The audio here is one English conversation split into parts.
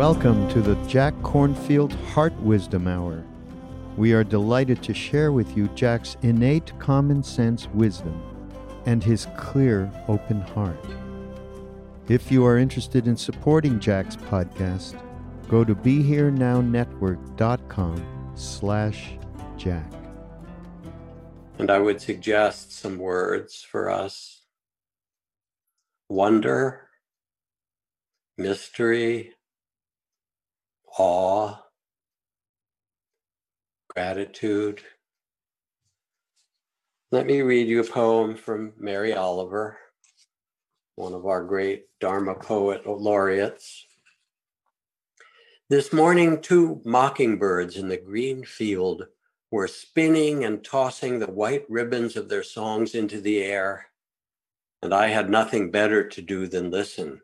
Welcome to the Jack Kornfield Heart Wisdom Hour. We are delighted to share with you Jack's innate common sense wisdom and his clear, open heart. If you are interested in supporting Jack's podcast, go to BeHereNowNetwork.com slash Jack. And I would suggest some words for us. Wonder, mystery, awe, gratitude. Let me read you a poem from Mary Oliver, one of our great Dharma poet laureates. This morning, two mockingbirds in the green field were spinning and tossing the white ribbons of their songs into the air, and I had nothing better to do than listen.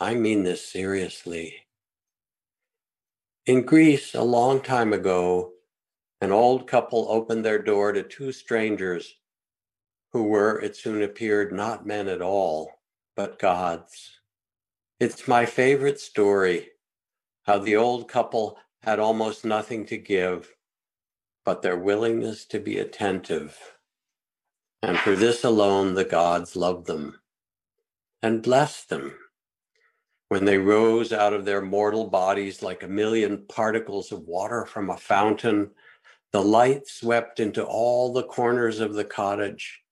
I mean this seriously. In Greece, a long time ago, an old couple opened their door to two strangers who were, it soon appeared, not men at all, but gods. It's my favorite story how the old couple had almost nothing to give, but their willingness to be attentive. And for this alone, the gods loved them and blessed them when they rose out of their mortal bodies like a million particles of water from a fountain, the light swept into all the corners of the cottage.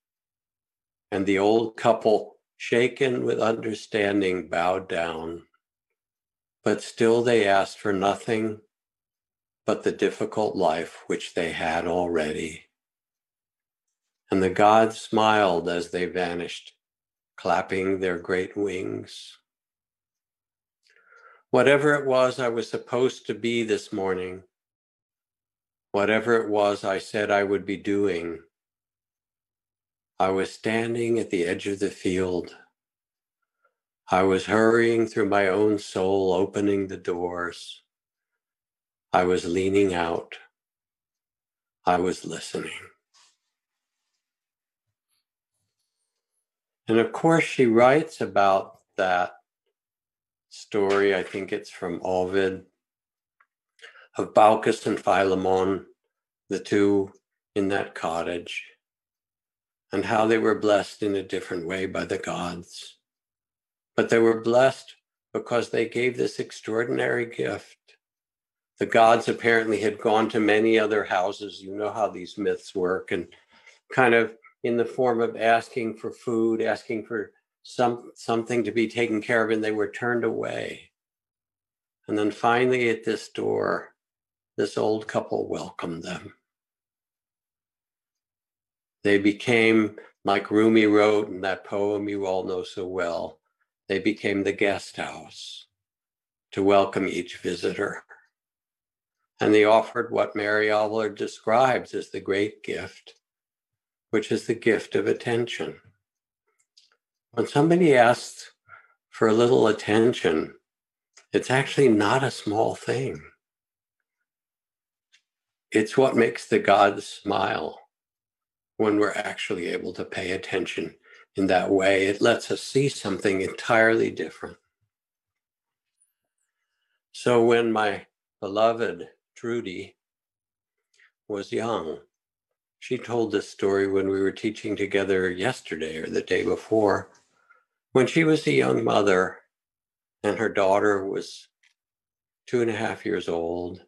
And the old couple, shaken with understanding, bowed down. But still they asked for nothing but the difficult life which they had already. And the gods smiled as they vanished, clapping their great wings. Whatever it was I was supposed to be this morning, whatever it was I said I would be doing, I was standing at the edge of the field. I was hurrying through my own soul, opening the doors. I was leaning out. I was listening. And of course, she writes about that story, I think it's from Ovid, of Baucis and Philemon, the two in that cottage, and how they were blessed in a different way by the gods. But they were blessed because they gave this extraordinary gift. The gods apparently had gone to many other houses. You know how these myths work, and kind of in the form of asking for food, asking for some something to be taken care of and they were turned away. And then finally at this door this old couple welcomed them. They became like rumi wrote in that poem you all know so well they became the guest house to welcome each visitor. And they offered what mary oliver describes as the great gift which is the gift of attention when somebody asks for a little attention, it's actually not a small thing. It's what makes the gods smile when we're actually able to pay attention in that way. It lets us see something entirely different. So when my beloved Trudy was young, She told this story when we were teaching together yesterday or the day before. When she was a young mother and her daughter was two and a half years old,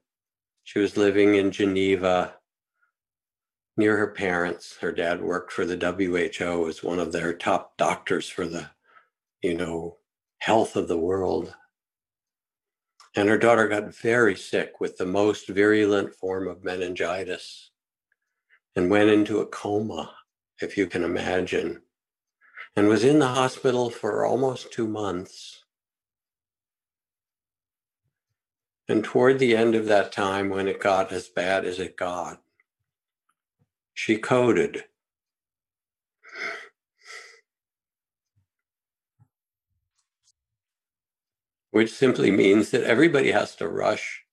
she was living in Geneva near her parents. Her dad worked for the WHO as one of their top doctors for the, you know, health of the world. And her daughter got very sick with the most virulent form of meningitis and went into a coma, if you can imagine, and was in the hospital for almost two months. And toward the end of that time, when it got as bad as it got, she coded. Which simply means that everybody has to rush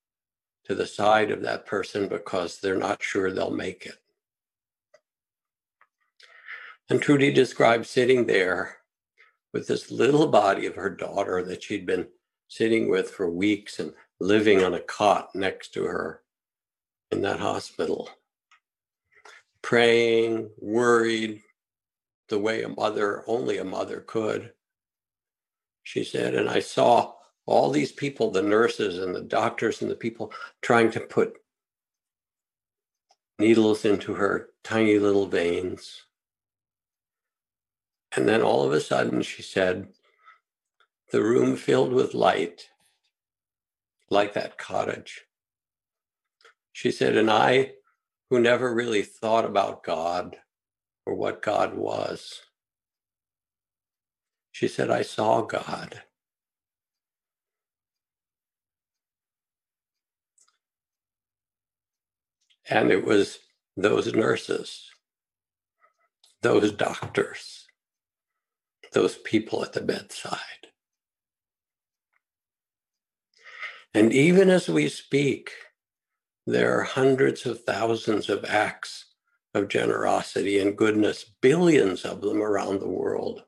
to the side of that person because they're not sure they'll make it. And Trudy described sitting there with this little body of her daughter that she'd been sitting with for weeks and living on a cot next to her in that hospital, praying, worried, the way a mother, only a mother could. She said, and I saw all these people, the nurses and the doctors and the people trying to put needles into her tiny little veins. And then all of a sudden, she said, the room filled with light, like that cottage. She said, and I, who never really thought about God or what God was, she said, I saw God. And it was those nurses, those doctors those people at the bedside. And even as we speak, there are hundreds of thousands of acts of generosity and goodness, billions of them around the world,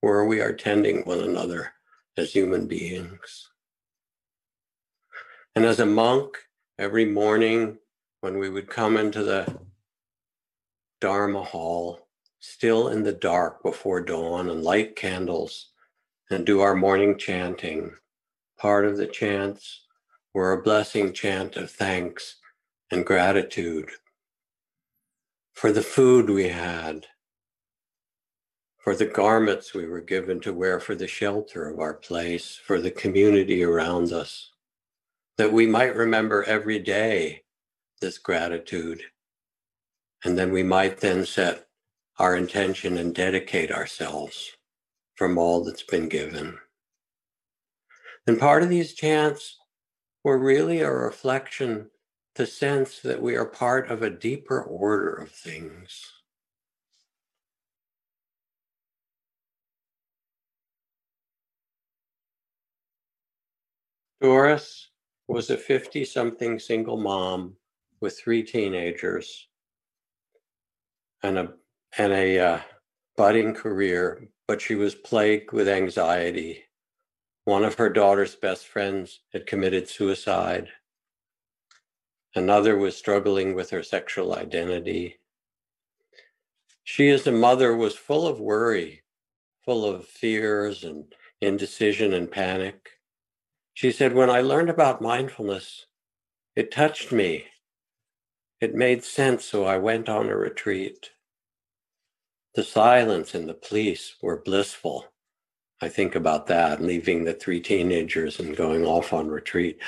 where we are tending one another as human beings. And as a monk, every morning when we would come into the Dharma hall, still in the dark before dawn and light candles and do our morning chanting. Part of the chants were a blessing chant of thanks and gratitude for the food we had, for the garments we were given to wear, for the shelter of our place, for the community around us, that we might remember every day this gratitude. And then we might then set our intention and dedicate ourselves from all that's been given. And part of these chants were really a reflection, the sense that we are part of a deeper order of things. Doris was a 50 something single mom with three teenagers and a and a uh, budding career, but she was plagued with anxiety. One of her daughter's best friends had committed suicide. Another was struggling with her sexual identity. She, as a mother, was full of worry, full of fears and indecision and panic. She said, When I learned about mindfulness, it touched me. It made sense, so I went on a retreat. The silence and the police were blissful. I think about that, leaving the three teenagers and going off on retreat.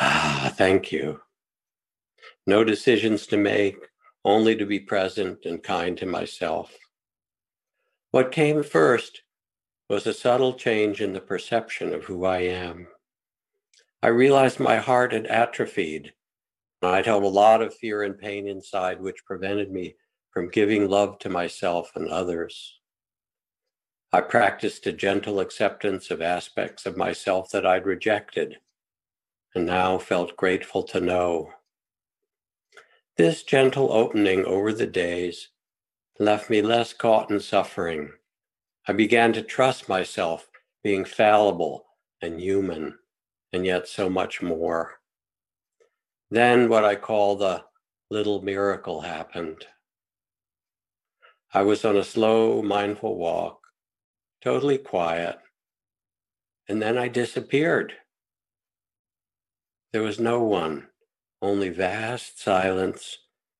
Ah, thank you. No decisions to make, only to be present and kind to myself. What came first was a subtle change in the perception of who I am. I realized my heart had atrophied. I'd held a lot of fear and pain inside, which prevented me from giving love to myself and others. I practiced a gentle acceptance of aspects of myself that I'd rejected and now felt grateful to know. This gentle opening over the days left me less caught in suffering. I began to trust myself being fallible and human, and yet so much more. Then, what I call the little miracle happened. I was on a slow, mindful walk, totally quiet, and then I disappeared. There was no one, only vast silence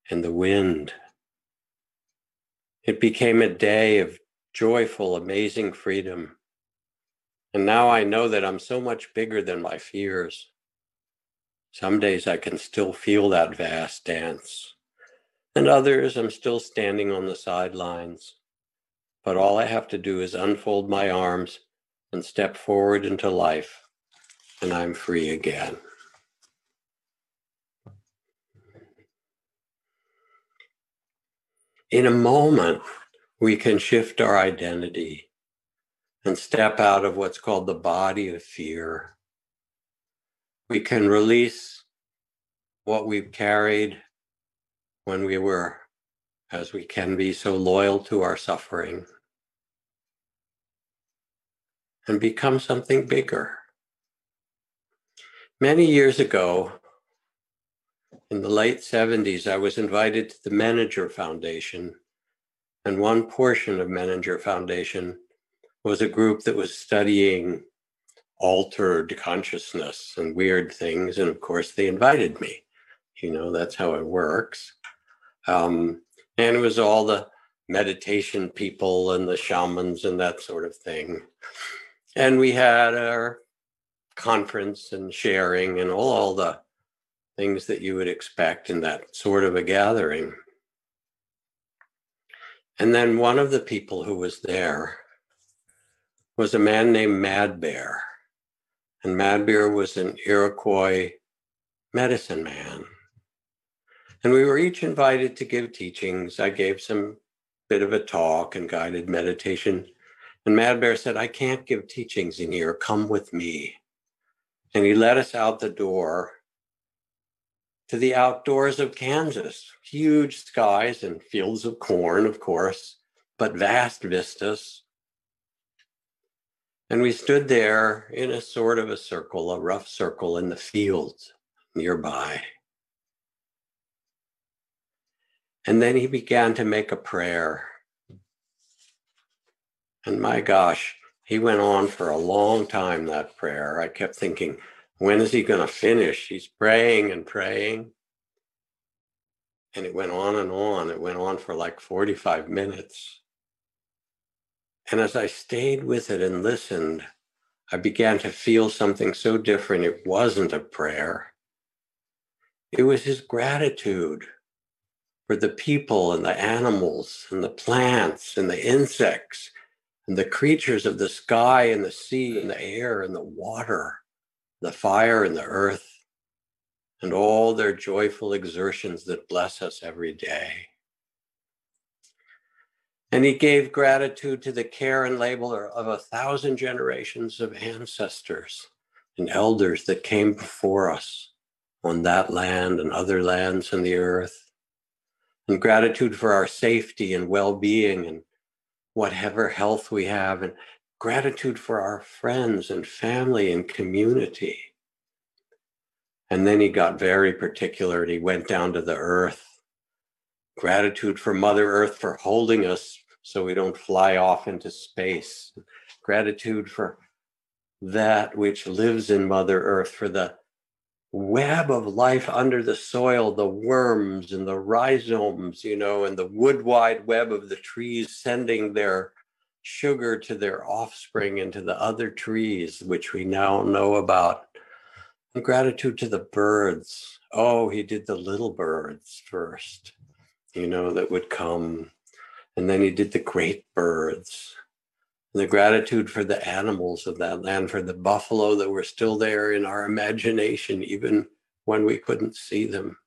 and the wind. It became a day of joyful, amazing freedom. And now I know that I'm so much bigger than my fears. Some days I can still feel that vast dance. And others, I'm still standing on the sidelines. But all I have to do is unfold my arms and step forward into life, and I'm free again. In a moment, we can shift our identity and step out of what's called the body of fear. We can release what we've carried when we were, as we can be, so loyal to our suffering and become something bigger. Many years ago, in the late 70s, I was invited to the Menninger Foundation. And one portion of Menninger Foundation was a group that was studying altered consciousness and weird things. And of course, they invited me. You know, that's how it works. Um, and it was all the meditation people and the shamans and that sort of thing. And we had our conference and sharing and all, all the things that you would expect in that sort of a gathering. And then one of the people who was there was a man named Mad Bear. And Mad Bear was an Iroquois medicine man. And we were each invited to give teachings. I gave some bit of a talk and guided meditation. And Mad Bear said, I can't give teachings in here. Come with me. And he led us out the door to the outdoors of Kansas. Huge skies and fields of corn, of course, but vast vistas. And we stood there in a sort of a circle, a rough circle in the fields nearby. And then he began to make a prayer. And my gosh, he went on for a long time, that prayer. I kept thinking, when is he going to finish? He's praying and praying. And it went on and on. It went on for like 45 minutes. And as I stayed with it and listened, I began to feel something so different. It wasn't a prayer, it was his gratitude for the people and the animals and the plants and the insects and the creatures of the sky and the sea and the air and the water, the fire and the earth, and all their joyful exertions that bless us every day. And he gave gratitude to the care and labor of a thousand generations of ancestors and elders that came before us on that land and other lands in the earth. And gratitude for our safety and well being and whatever health we have, and gratitude for our friends and family and community. And then he got very particular and he went down to the earth. Gratitude for Mother Earth for holding us so we don't fly off into space. Gratitude for that which lives in Mother Earth, for the web of life under the soil, the worms and the rhizomes, you know, and the wood wide web of the trees sending their sugar to their offspring and to the other trees, which we now know about. And gratitude to the birds. Oh, he did the little birds first, you know, that would come. And then he did the great birds the gratitude for the animals of that land, for the buffalo that were still there in our imagination, even when we couldn't see them.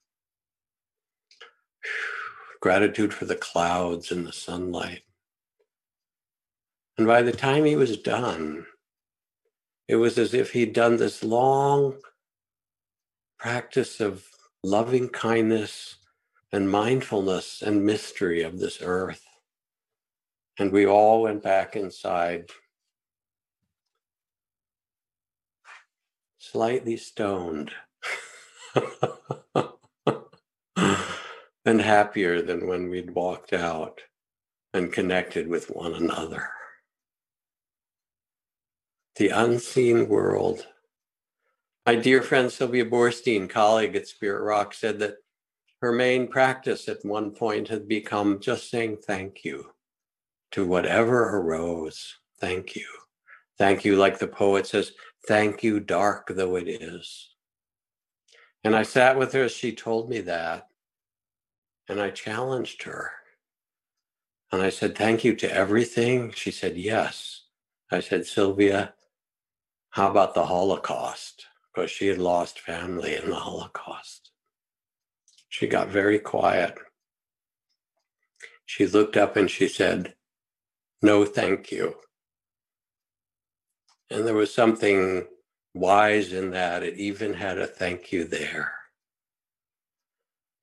Gratitude for the clouds and the sunlight. And by the time he was done, it was as if he'd done this long practice of loving kindness and mindfulness and mystery of this earth. And we all went back inside, slightly stoned and happier than when we'd walked out. and connected with one another. The unseen world. My dear friend Sylvia Boorstein, colleague at Spirit Rock, said that her main practice at one point had become just saying thank you to whatever arose. Thank you. Thank you, like the poet says, thank you, dark though it is. And I sat with her as she told me that. And I challenged her. And I said, Thank you to everything. She said, Yes. I said, Sylvia, how about the Holocaust? Because she had lost family in the Holocaust. She got very quiet. She looked up and she said, No, thank you. And there was something wise in that. It even had a thank you there.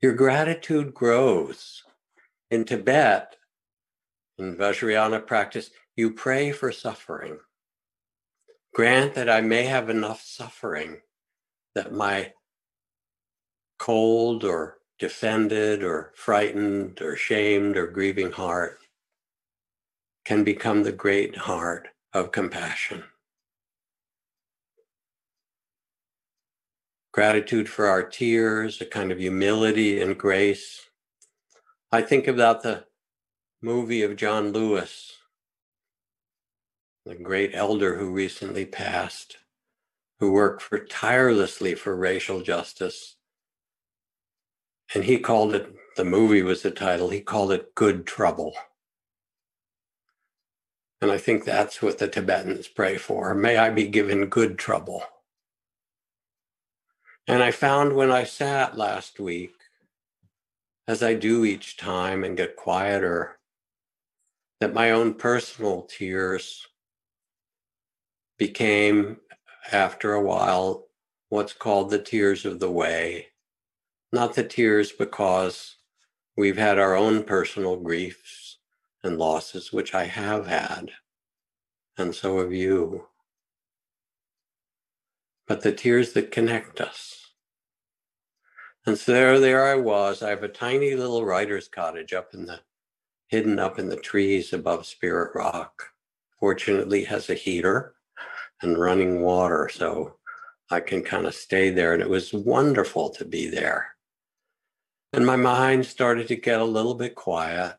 Your gratitude grows. In Tibet, in Vajrayana practice, you pray for suffering. Grant that I may have enough suffering that my cold or defended or frightened or shamed or grieving heart can become the great heart of compassion. Gratitude for our tears, a kind of humility and grace. I think about the movie of John Lewis, the great elder who recently passed, who worked for tirelessly for racial justice. And he called it, the movie was the title, he called it Good Trouble. And I think that's what the Tibetans pray for. May I be given good trouble. And I found when I sat last week, as I do each time and get quieter, that my own personal tears became, after a while, what's called the tears of the way. Not the tears because we've had our own personal griefs and losses, which I have had, and so have you, but the tears that connect us. And so there, there I was. I have a tiny little writer's cottage up in the hidden up in the trees above Spirit Rock. Fortunately, has a heater and running water, so I can kind of stay there. And it was wonderful to be there. And my mind started to get a little bit quiet.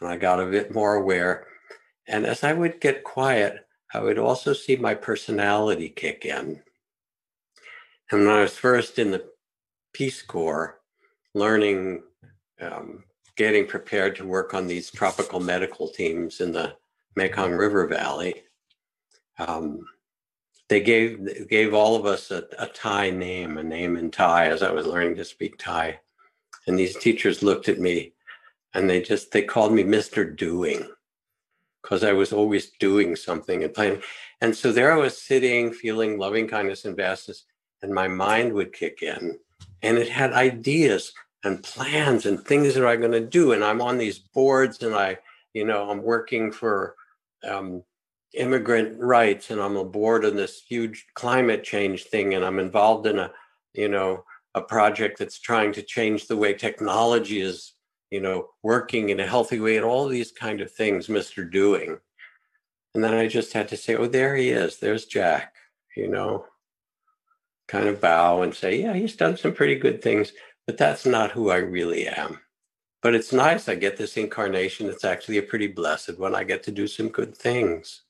And I got a bit more aware. And as I would get quiet, I would also see my personality kick in. And when I was first in the Peace Corps, learning um, getting prepared to work on these tropical medical teams in the Mekong River Valley. Um, they gave gave all of us a, a Thai name, a name in Thai, as I was learning to speak Thai. And these teachers looked at me, and they just they called me Mister Doing, because I was always doing something and playing. And so there I was sitting, feeling loving kindness and vastness, and my mind would kick in, and it had ideas and plans and things that I'm going to do. And I'm on these boards and I, you know, I'm working for um, immigrant rights and I'm a board on this huge climate change thing. And I'm involved in a, you know, a project that's trying to change the way technology is, you know, working in a healthy way and all these kind of things, Mr. Doing. And then I just had to say, oh, there he is. There's Jack, you know, kind of bow and say, yeah, he's done some pretty good things but that's not who I really am. But it's nice. I get this incarnation. It's actually a pretty blessed one. I get to do some good things.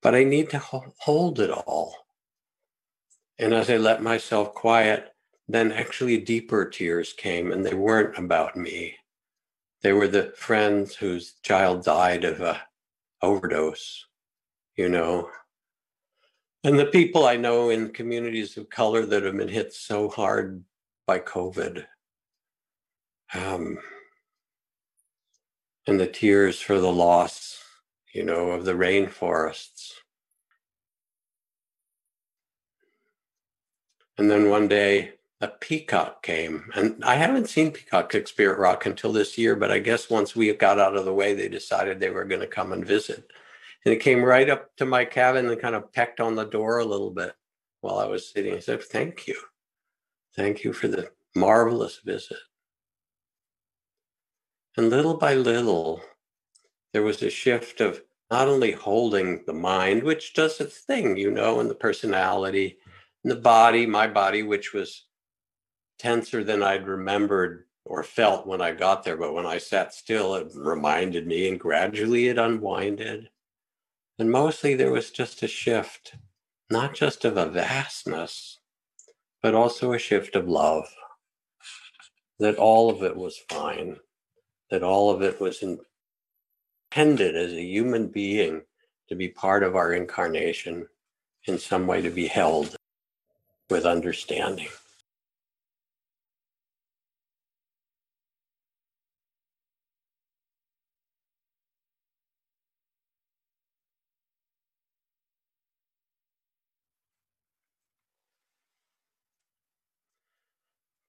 But I need to hold it all. And as I let myself quiet, then actually deeper tears came, and they weren't about me. They were the friends whose child died of a overdose, you know. And the people I know in communities of color that have been hit so hard by COVID. Um, and the tears for the loss, you know, of the rainforests. And then one day a peacock came. And I haven't seen peacocks at Spirit Rock until this year, but I guess once we got out of the way, they decided they were going to come and visit. And it came right up to my cabin and kind of pecked on the door a little bit while I was sitting. I said, Thank you. Thank you for the marvelous visit. And little by little, there was a shift of not only holding the mind, which does its thing, you know, and the personality, and the body, my body, which was tenser than I'd remembered or felt when I got there. But when I sat still, it reminded me, and gradually it unwinded. And mostly there was just a shift, not just of a vastness, but also a shift of love. That all of it was fine, that all of it was intended as a human being to be part of our incarnation, in some way to be held with understanding.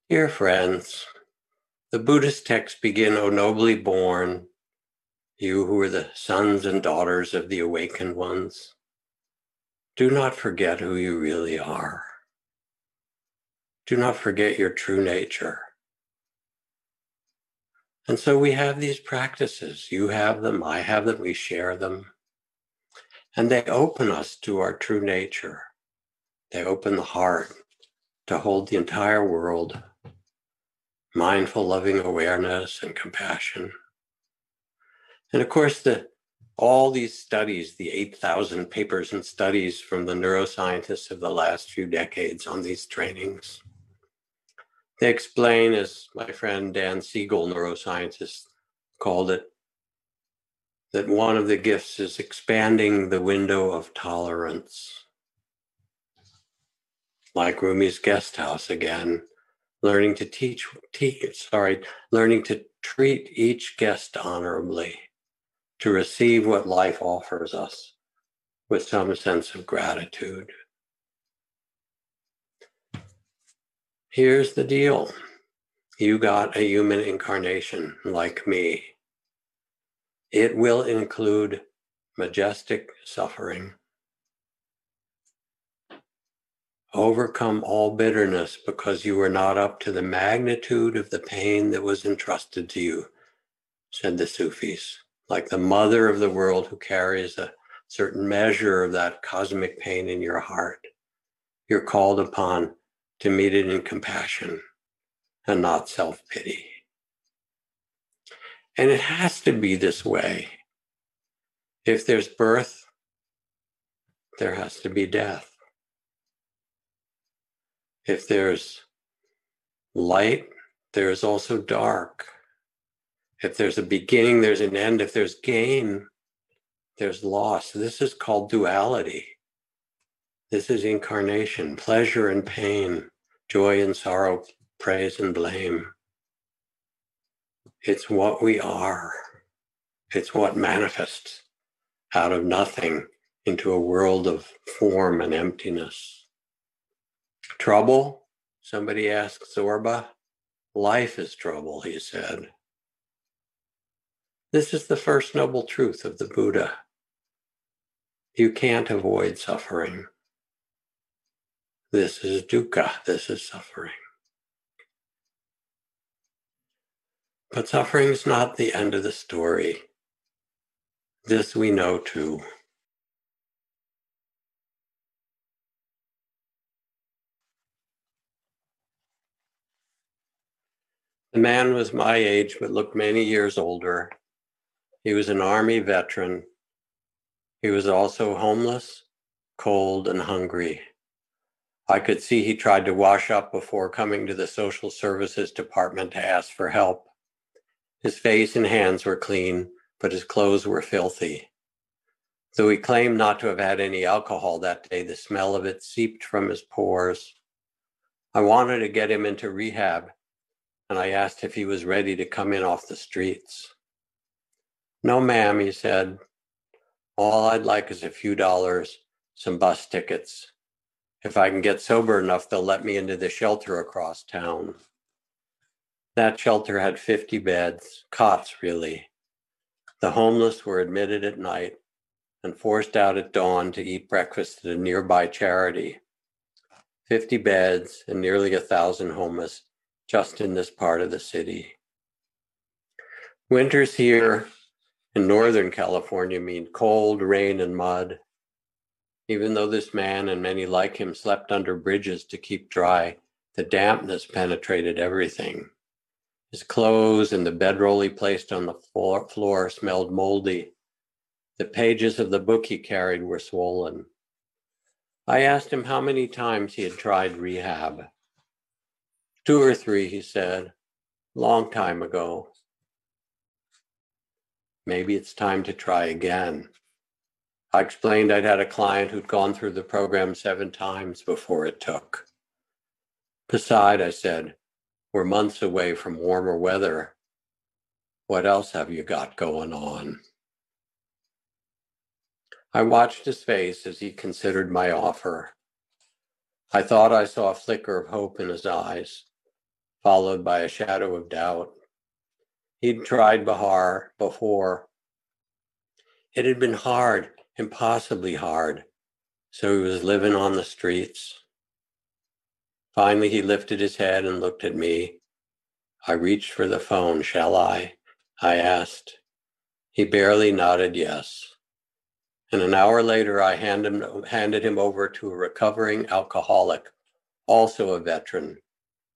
Dear friends, the Buddhist texts begin, O nobly born, you who are the sons and daughters of the awakened ones. Do not forget who you really are. Do not forget your true nature. And so we have these practices. You have them, I have them, we share them. And they open us to our true nature. They open the heart to hold the entire world mindful, loving awareness and compassion. And of course, the all these studies, the 8,000 papers and studies from the neuroscientists of the last few decades on these trainings, they explain, as my friend Dan Siegel, neuroscientist, called it, that one of the gifts is expanding the window of tolerance. Like Rumi's guest house again, learning to teach, teach, sorry, learning to treat each guest honorably, to receive what life offers us with some sense of gratitude. Here's the deal you got a human incarnation like me. It will include majestic suffering overcome all bitterness because you were not up to the magnitude of the pain that was entrusted to you, said the Sufis, like the mother of the world who carries a certain measure of that cosmic pain in your heart. You're called upon to meet it in compassion and not self pity. And it has to be this way. If there's birth, there has to be death if there's light, there is also dark. If there's a beginning, there's an end. If there's gain, there's loss. This is called duality. This is incarnation, pleasure and pain, joy and sorrow, praise and blame. It's what we are. It's what manifests out of nothing into a world of form and emptiness. Trouble? Somebody asked Zorba. Life is trouble, he said. This is the first noble truth of the Buddha. You can't avoid suffering. This is dukkha, this is suffering. But suffering is not the end of the story. This we know too. The man was my age, but looked many years older. He was an Army veteran. He was also homeless, cold, and hungry. I could see he tried to wash up before coming to the social services department to ask for help. His face and hands were clean, but his clothes were filthy. Though he claimed not to have had any alcohol that day, the smell of it seeped from his pores. I wanted to get him into rehab and I asked if he was ready to come in off the streets. No, ma'am, he said. All I'd like is a few dollars, some bus tickets. If I can get sober enough, they'll let me into the shelter across town. That shelter had 50 beds, cots really. The homeless were admitted at night and forced out at dawn to eat breakfast at a nearby charity. 50 beds and nearly a thousand homeless just in this part of the city. Winters here in Northern California mean cold, rain, and mud. Even though this man and many like him slept under bridges to keep dry, the dampness penetrated everything. His clothes and the bedroll he placed on the floor, floor smelled moldy. The pages of the book he carried were swollen. I asked him how many times he had tried rehab. Two or three, he said, long time ago. Maybe it's time to try again. I explained I'd had a client who'd gone through the program seven times before it took. Beside, I said, we're months away from warmer weather. What else have you got going on? I watched his face as he considered my offer. I thought I saw a flicker of hope in his eyes, followed by a shadow of doubt. He'd tried Bahar before. It had been hard, impossibly hard, so he was living on the streets. Finally, he lifted his head and looked at me. I reached for the phone. Shall I? I asked. He barely nodded yes. And an hour later, I hand him, handed him over to a recovering alcoholic, also a veteran,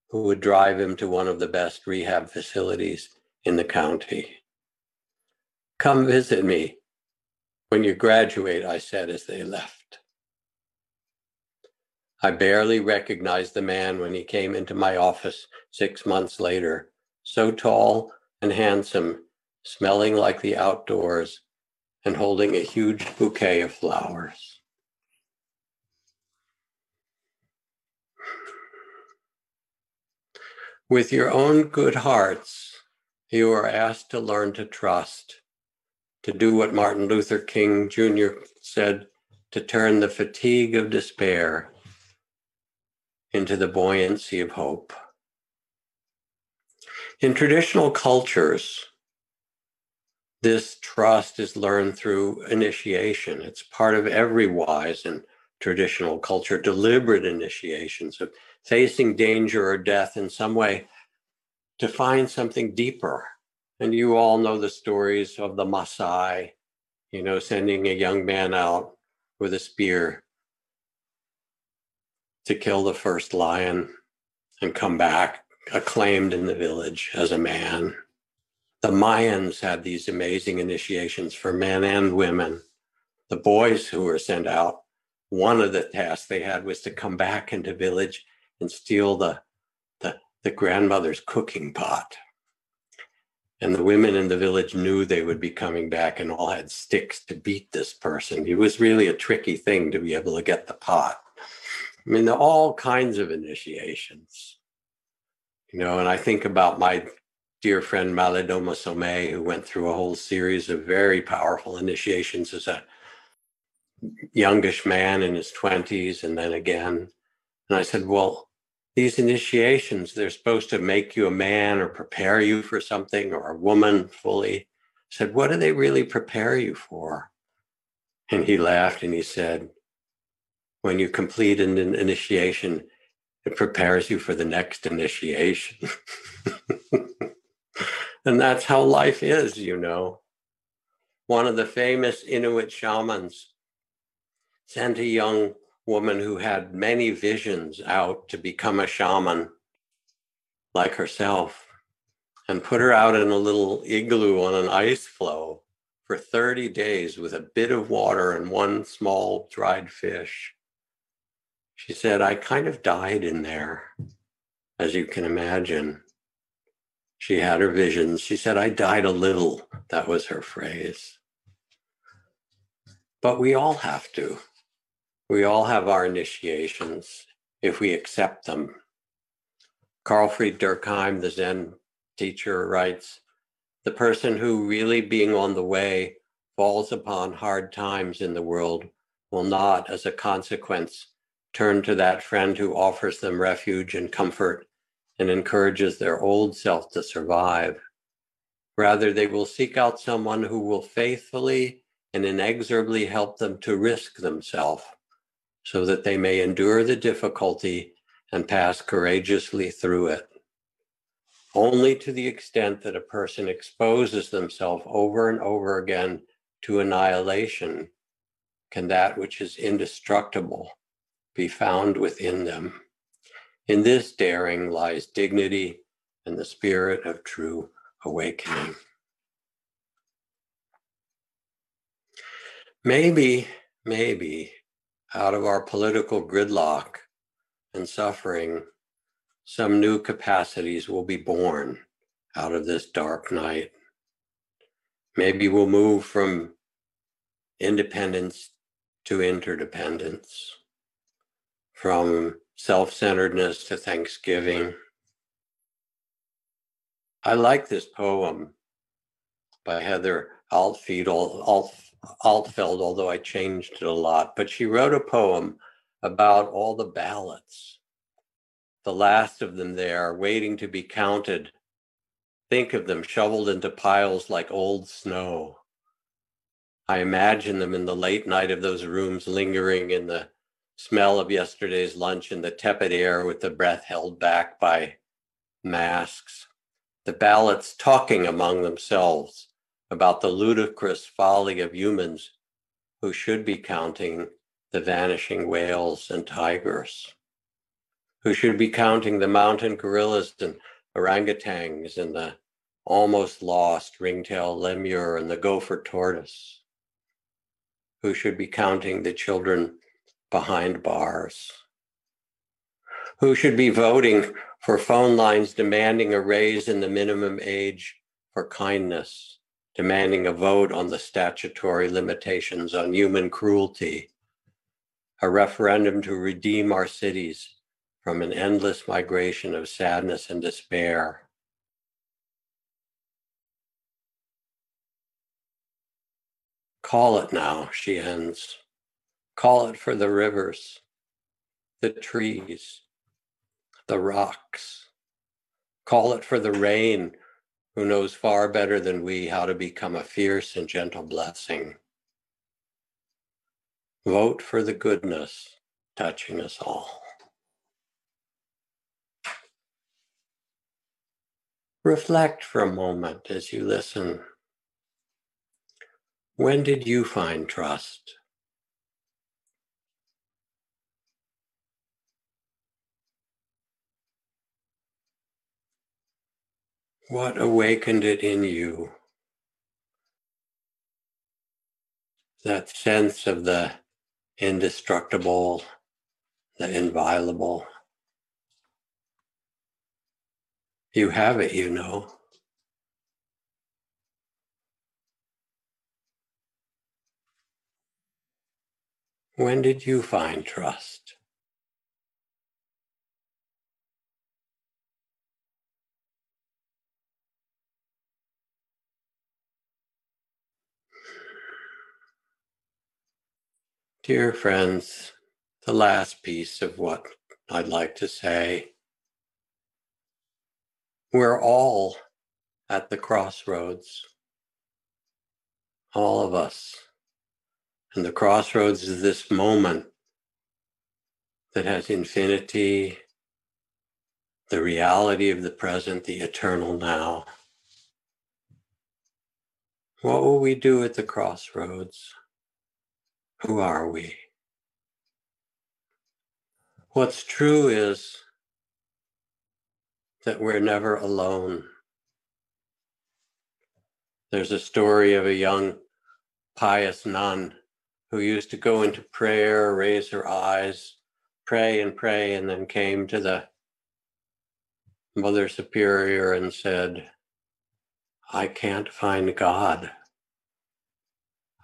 who would drive him to one of the best rehab facilities in the county. Come visit me when you graduate, I said as they left. I barely recognized the man when he came into my office six months later, so tall and handsome, smelling like the outdoors, and holding a huge bouquet of flowers. With your own good hearts, you are asked to learn to trust, to do what Martin Luther King Jr. said, to turn the fatigue of despair into the buoyancy of hope. In traditional cultures, this trust is learned through initiation. It's part of every wise and traditional culture, deliberate initiations of facing danger or death in some way to find something deeper. And you all know the stories of the Maasai, you know, sending a young man out with a spear to kill the first lion and come back acclaimed in the village as a man. The Mayans had these amazing initiations for men and women. The boys who were sent out, one of the tasks they had was to come back into village and steal the, the, the grandmother's cooking pot. And the women in the village knew they would be coming back and all had sticks to beat this person. It was really a tricky thing to be able to get the pot. I mean, there are all kinds of initiations, you know, and I think about my dear friend Malidoma Somé, who went through a whole series of very powerful initiations as a youngish man in his 20s and then again. And I said, Well, these initiations, they're supposed to make you a man or prepare you for something or a woman fully. I said, What do they really prepare you for? And he laughed and he said, When you complete an initiation, it prepares you for the next initiation. And that's how life is, you know. One of the famous Inuit shamans sent a young woman who had many visions out to become a shaman like herself and put her out in a little igloo on an ice floe for 30 days with a bit of water and one small dried fish. She said, I kind of died in there, as you can imagine. She had her visions. She said, I died a little. That was her phrase. But we all have to. We all have our initiations if we accept them. Karlfried Dürckheim, the Zen teacher, writes The person who really being on the way falls upon hard times in the world will not, as a consequence, turn to that friend who offers them refuge and comfort and encourages their old self to survive. Rather, they will seek out someone who will faithfully and inexorably help them to risk themselves so that they may endure the difficulty and pass courageously through it. Only to the extent that a person exposes themselves over and over again to annihilation can that which is indestructible be found within them. In this daring lies dignity and the spirit of true awakening. Maybe, maybe out of our political gridlock and suffering, some new capacities will be born out of this dark night. Maybe we'll move from independence to interdependence, from self centeredness to thanksgiving. I like this poem by Heather Altfeld, Altfeld, although I changed it a lot, but she wrote a poem about all the ballots, the last of them there, waiting to be counted. Think of them shoveled into piles like old snow. I imagine them in the late night of those rooms, lingering in the smell of yesterday's lunch in the tepid air with the breath held back by masks. The ballots talking among themselves about the ludicrous folly of humans who should be counting the vanishing whales and tigers, who should be counting the mountain gorillas and orangutans and the almost lost ringtail lemur and the gopher tortoise who should be counting the children behind bars, who should be voting for phone lines demanding a raise in the minimum age for kindness, demanding a vote on the statutory limitations on human cruelty, a referendum to redeem our cities from an endless migration of sadness and despair Call it now, she ends. Call it for the rivers, the trees, the rocks. Call it for the rain, who knows far better than we how to become a fierce and gentle blessing. Vote for the goodness touching us all. Reflect for a moment as you listen. When did you find trust? What awakened it in you? That sense of the indestructible, the inviolable. You have it, you know. When did you find trust? Dear friends, the last piece of what I'd like to say. We're all at the crossroads, all of us. And the crossroads is this moment that has infinity, the reality of the present, the eternal now. What will we do at the crossroads? Who are we? What's true is that we're never alone. There's a story of a young pious nun who used to go into prayer, raise her eyes, pray and pray, and then came to the Mother Superior and said, I can't find God.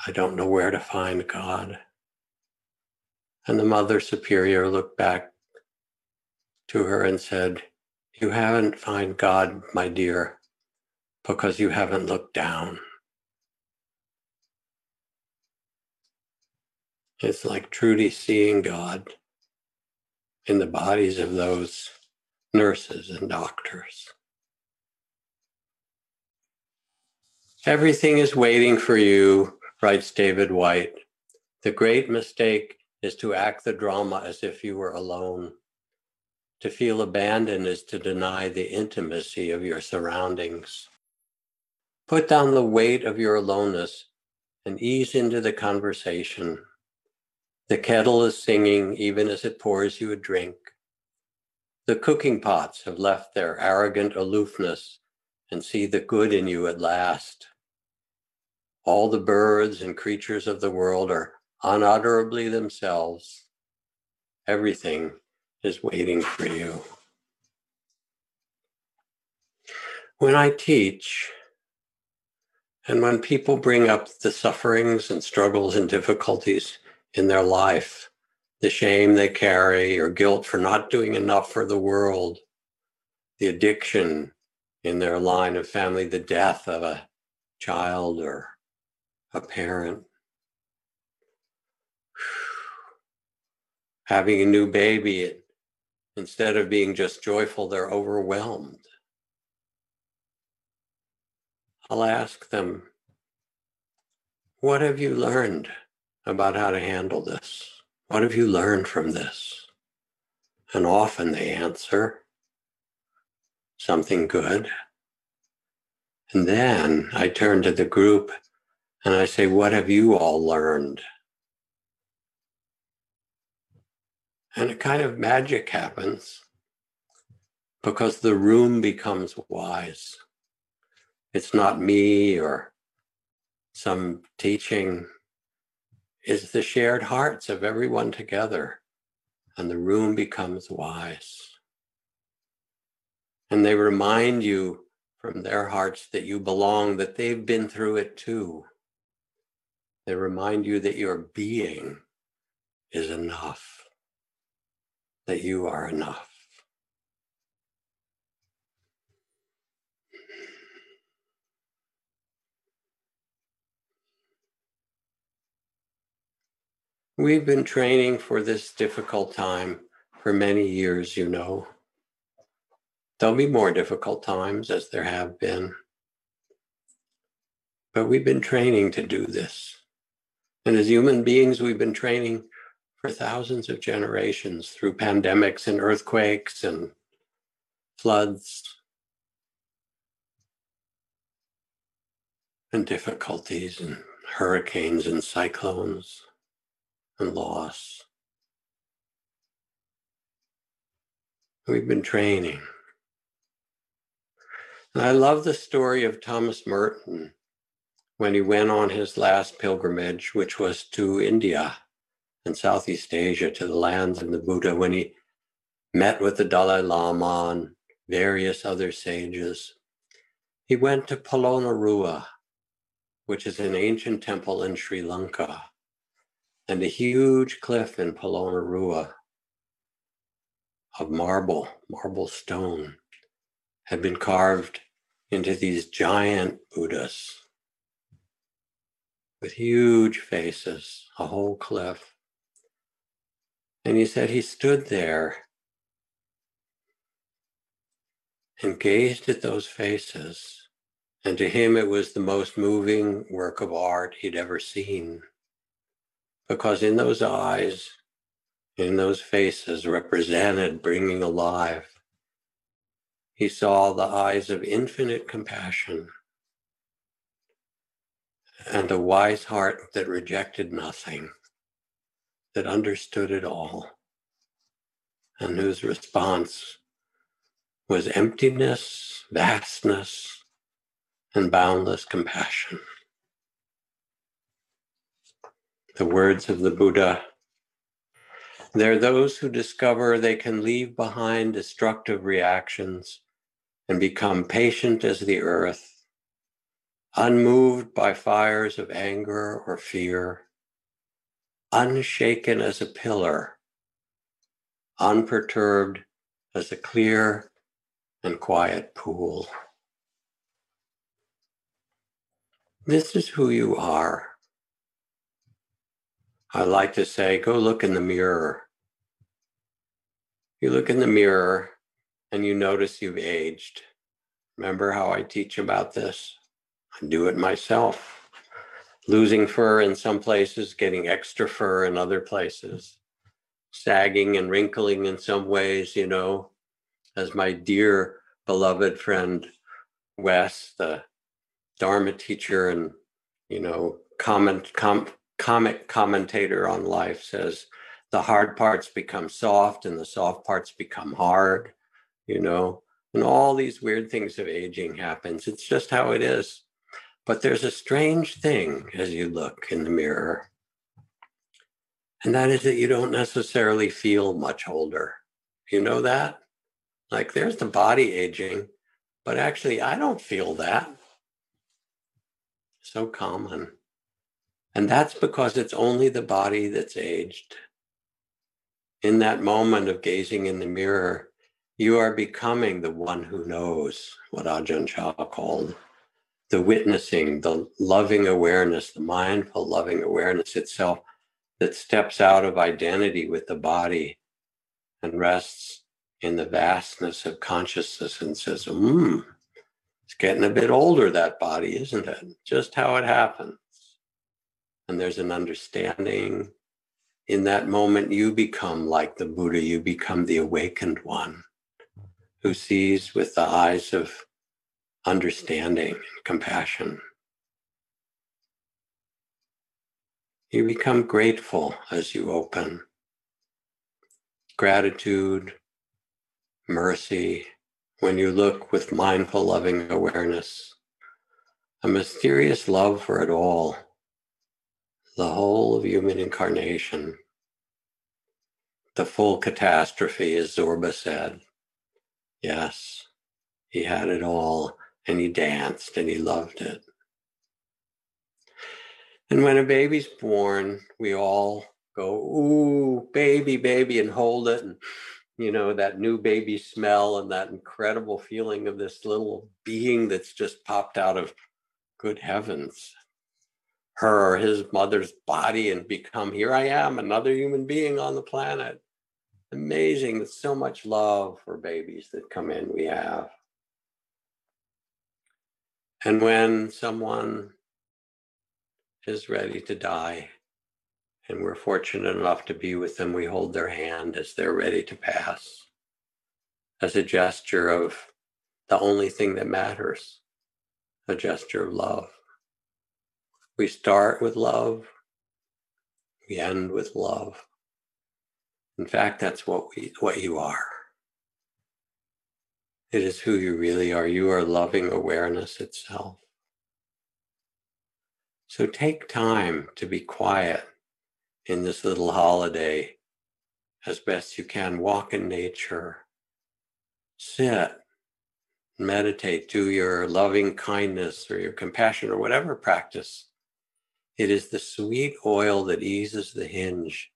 I don't know where to find God. And the Mother Superior looked back to her and said, You haven't found God, my dear, because you haven't looked down. It's like truly seeing God in the bodies of those nurses and doctors. Everything is waiting for you, writes David Whyte, The great mistake is to act the drama as if you were alone. To feel abandoned is to deny the intimacy of your surroundings. Put down the weight of your aloneness and ease into the conversation. The kettle is singing even as it pours you a drink. The cooking pots have left their arrogant aloofness and see the good in you at last. All the birds and creatures of the world are unutterably themselves. Everything is waiting for you. When I teach, and when people bring up the sufferings and struggles and difficulties in their life, the shame they carry or guilt for not doing enough for the world, the addiction in their line of family, the death of a child or a parent, having a new baby, instead of being just joyful, they're overwhelmed. I'll ask them, What have you learned about how to handle this? What have you learned from this? And often they answer, Something good. And then I turn to the group and I say, What have you all learned? And a kind of magic happens because the room becomes wise. It's not me or some teaching, it's the shared hearts of everyone together, and the room becomes wise. And they remind you from their hearts that you belong, that they've been through it too. They remind you that your being is enough, that you are enough. We've been training for this difficult time for many years, you know. There'll be more difficult times as there have been. But we've been training to do this. And as human beings, we've been training for thousands of generations through pandemics and earthquakes and floods and difficulties and hurricanes and cyclones and loss. We've been training. And I love the story of Thomas Merton when he went on his last pilgrimage, which was to India and Southeast Asia, to the lands of the Buddha, when he met with the Dalai Lama and various other sages. He went to Polonnaruwa, which is an ancient temple in Sri Lanka and a huge cliff in Polonnaruwa of marble, marble stone, had been carved into these giant Buddhas with huge faces, a whole cliff. And he said he stood there and gazed at those faces. And to him, it was the most moving work of art he'd ever seen because in those eyes, in those faces represented bringing alive, he saw the eyes of infinite compassion and a wise heart that rejected nothing, that understood it all, and whose response was emptiness, vastness, and boundless compassion the words of the Buddha. There are those who discover they can leave behind destructive reactions and become patient as the earth, unmoved by fires of anger or fear, unshaken as a pillar, unperturbed as a clear and quiet pool. This is who you are. I like to say, go look in the mirror. You look in the mirror and you notice you've aged. Remember how I teach about this? I do it myself. Losing fur in some places, getting extra fur in other places. sagging and wrinkling in some ways, you know, as my dear beloved friend Wes, the Dharma teacher and, you know, comment, com, comic commentator on life says, the hard parts become soft and the soft parts become hard, you know, and all these weird things of aging happens. It's just how it is. But there's a strange thing as you look in the mirror. And that is that you don't necessarily feel much older. You know that? Like there's the body aging, but actually, I don't feel that. So common. And that's because it's only the body that's aged. In that moment of gazing in the mirror, you are becoming the one who knows what Ajahn Chah called the witnessing, the loving awareness, the mindful loving awareness itself that steps out of identity with the body and rests in the vastness of consciousness and says, hmm, it's getting a bit older, that body, isn't it? Just how it happens. And there's an understanding. In that moment, you become like the Buddha, you become the awakened one who sees with the eyes of understanding and compassion. You become grateful as you open. Gratitude, mercy, when you look with mindful, loving awareness. A mysterious love for it all, the whole of human incarnation. The full catastrophe, as Zorba said. Yes, he had it all and he danced and he loved it. And when a baby's born, we all go, ooh, baby, baby, and hold it. And, you know, that new baby smell and that incredible feeling of this little being that's just popped out of good heavens, her or his mother's body and become, here I am, another human being on the planet. Amazing. There's so much love for babies that come in, we have. And when someone is ready to die, and we're fortunate enough to be with them, we hold their hand as they're ready to pass as a gesture of the only thing that matters, a gesture of love. We start with love, we end with love. In fact, that's what we what you are. It is who you really are. You are loving awareness itself. So take time to be quiet in this little holiday as best you can. Walk in nature, sit, meditate, do your loving kindness or your compassion or whatever practice. It is the sweet oil that eases the hinge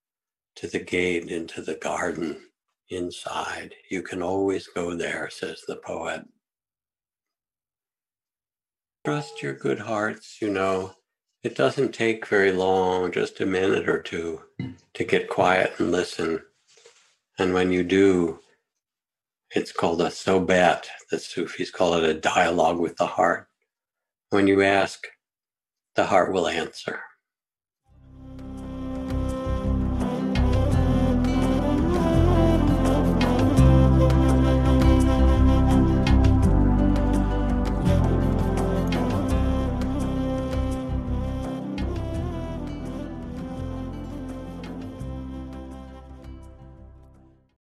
to the gate into the garden inside. You can always go there, says the poet. Trust your good hearts, you know. It doesn't take very long, just a minute or two, to get quiet and listen. And when you do, it's called a sobat. The Sufis call it a dialogue with the heart. When you ask, the heart will answer.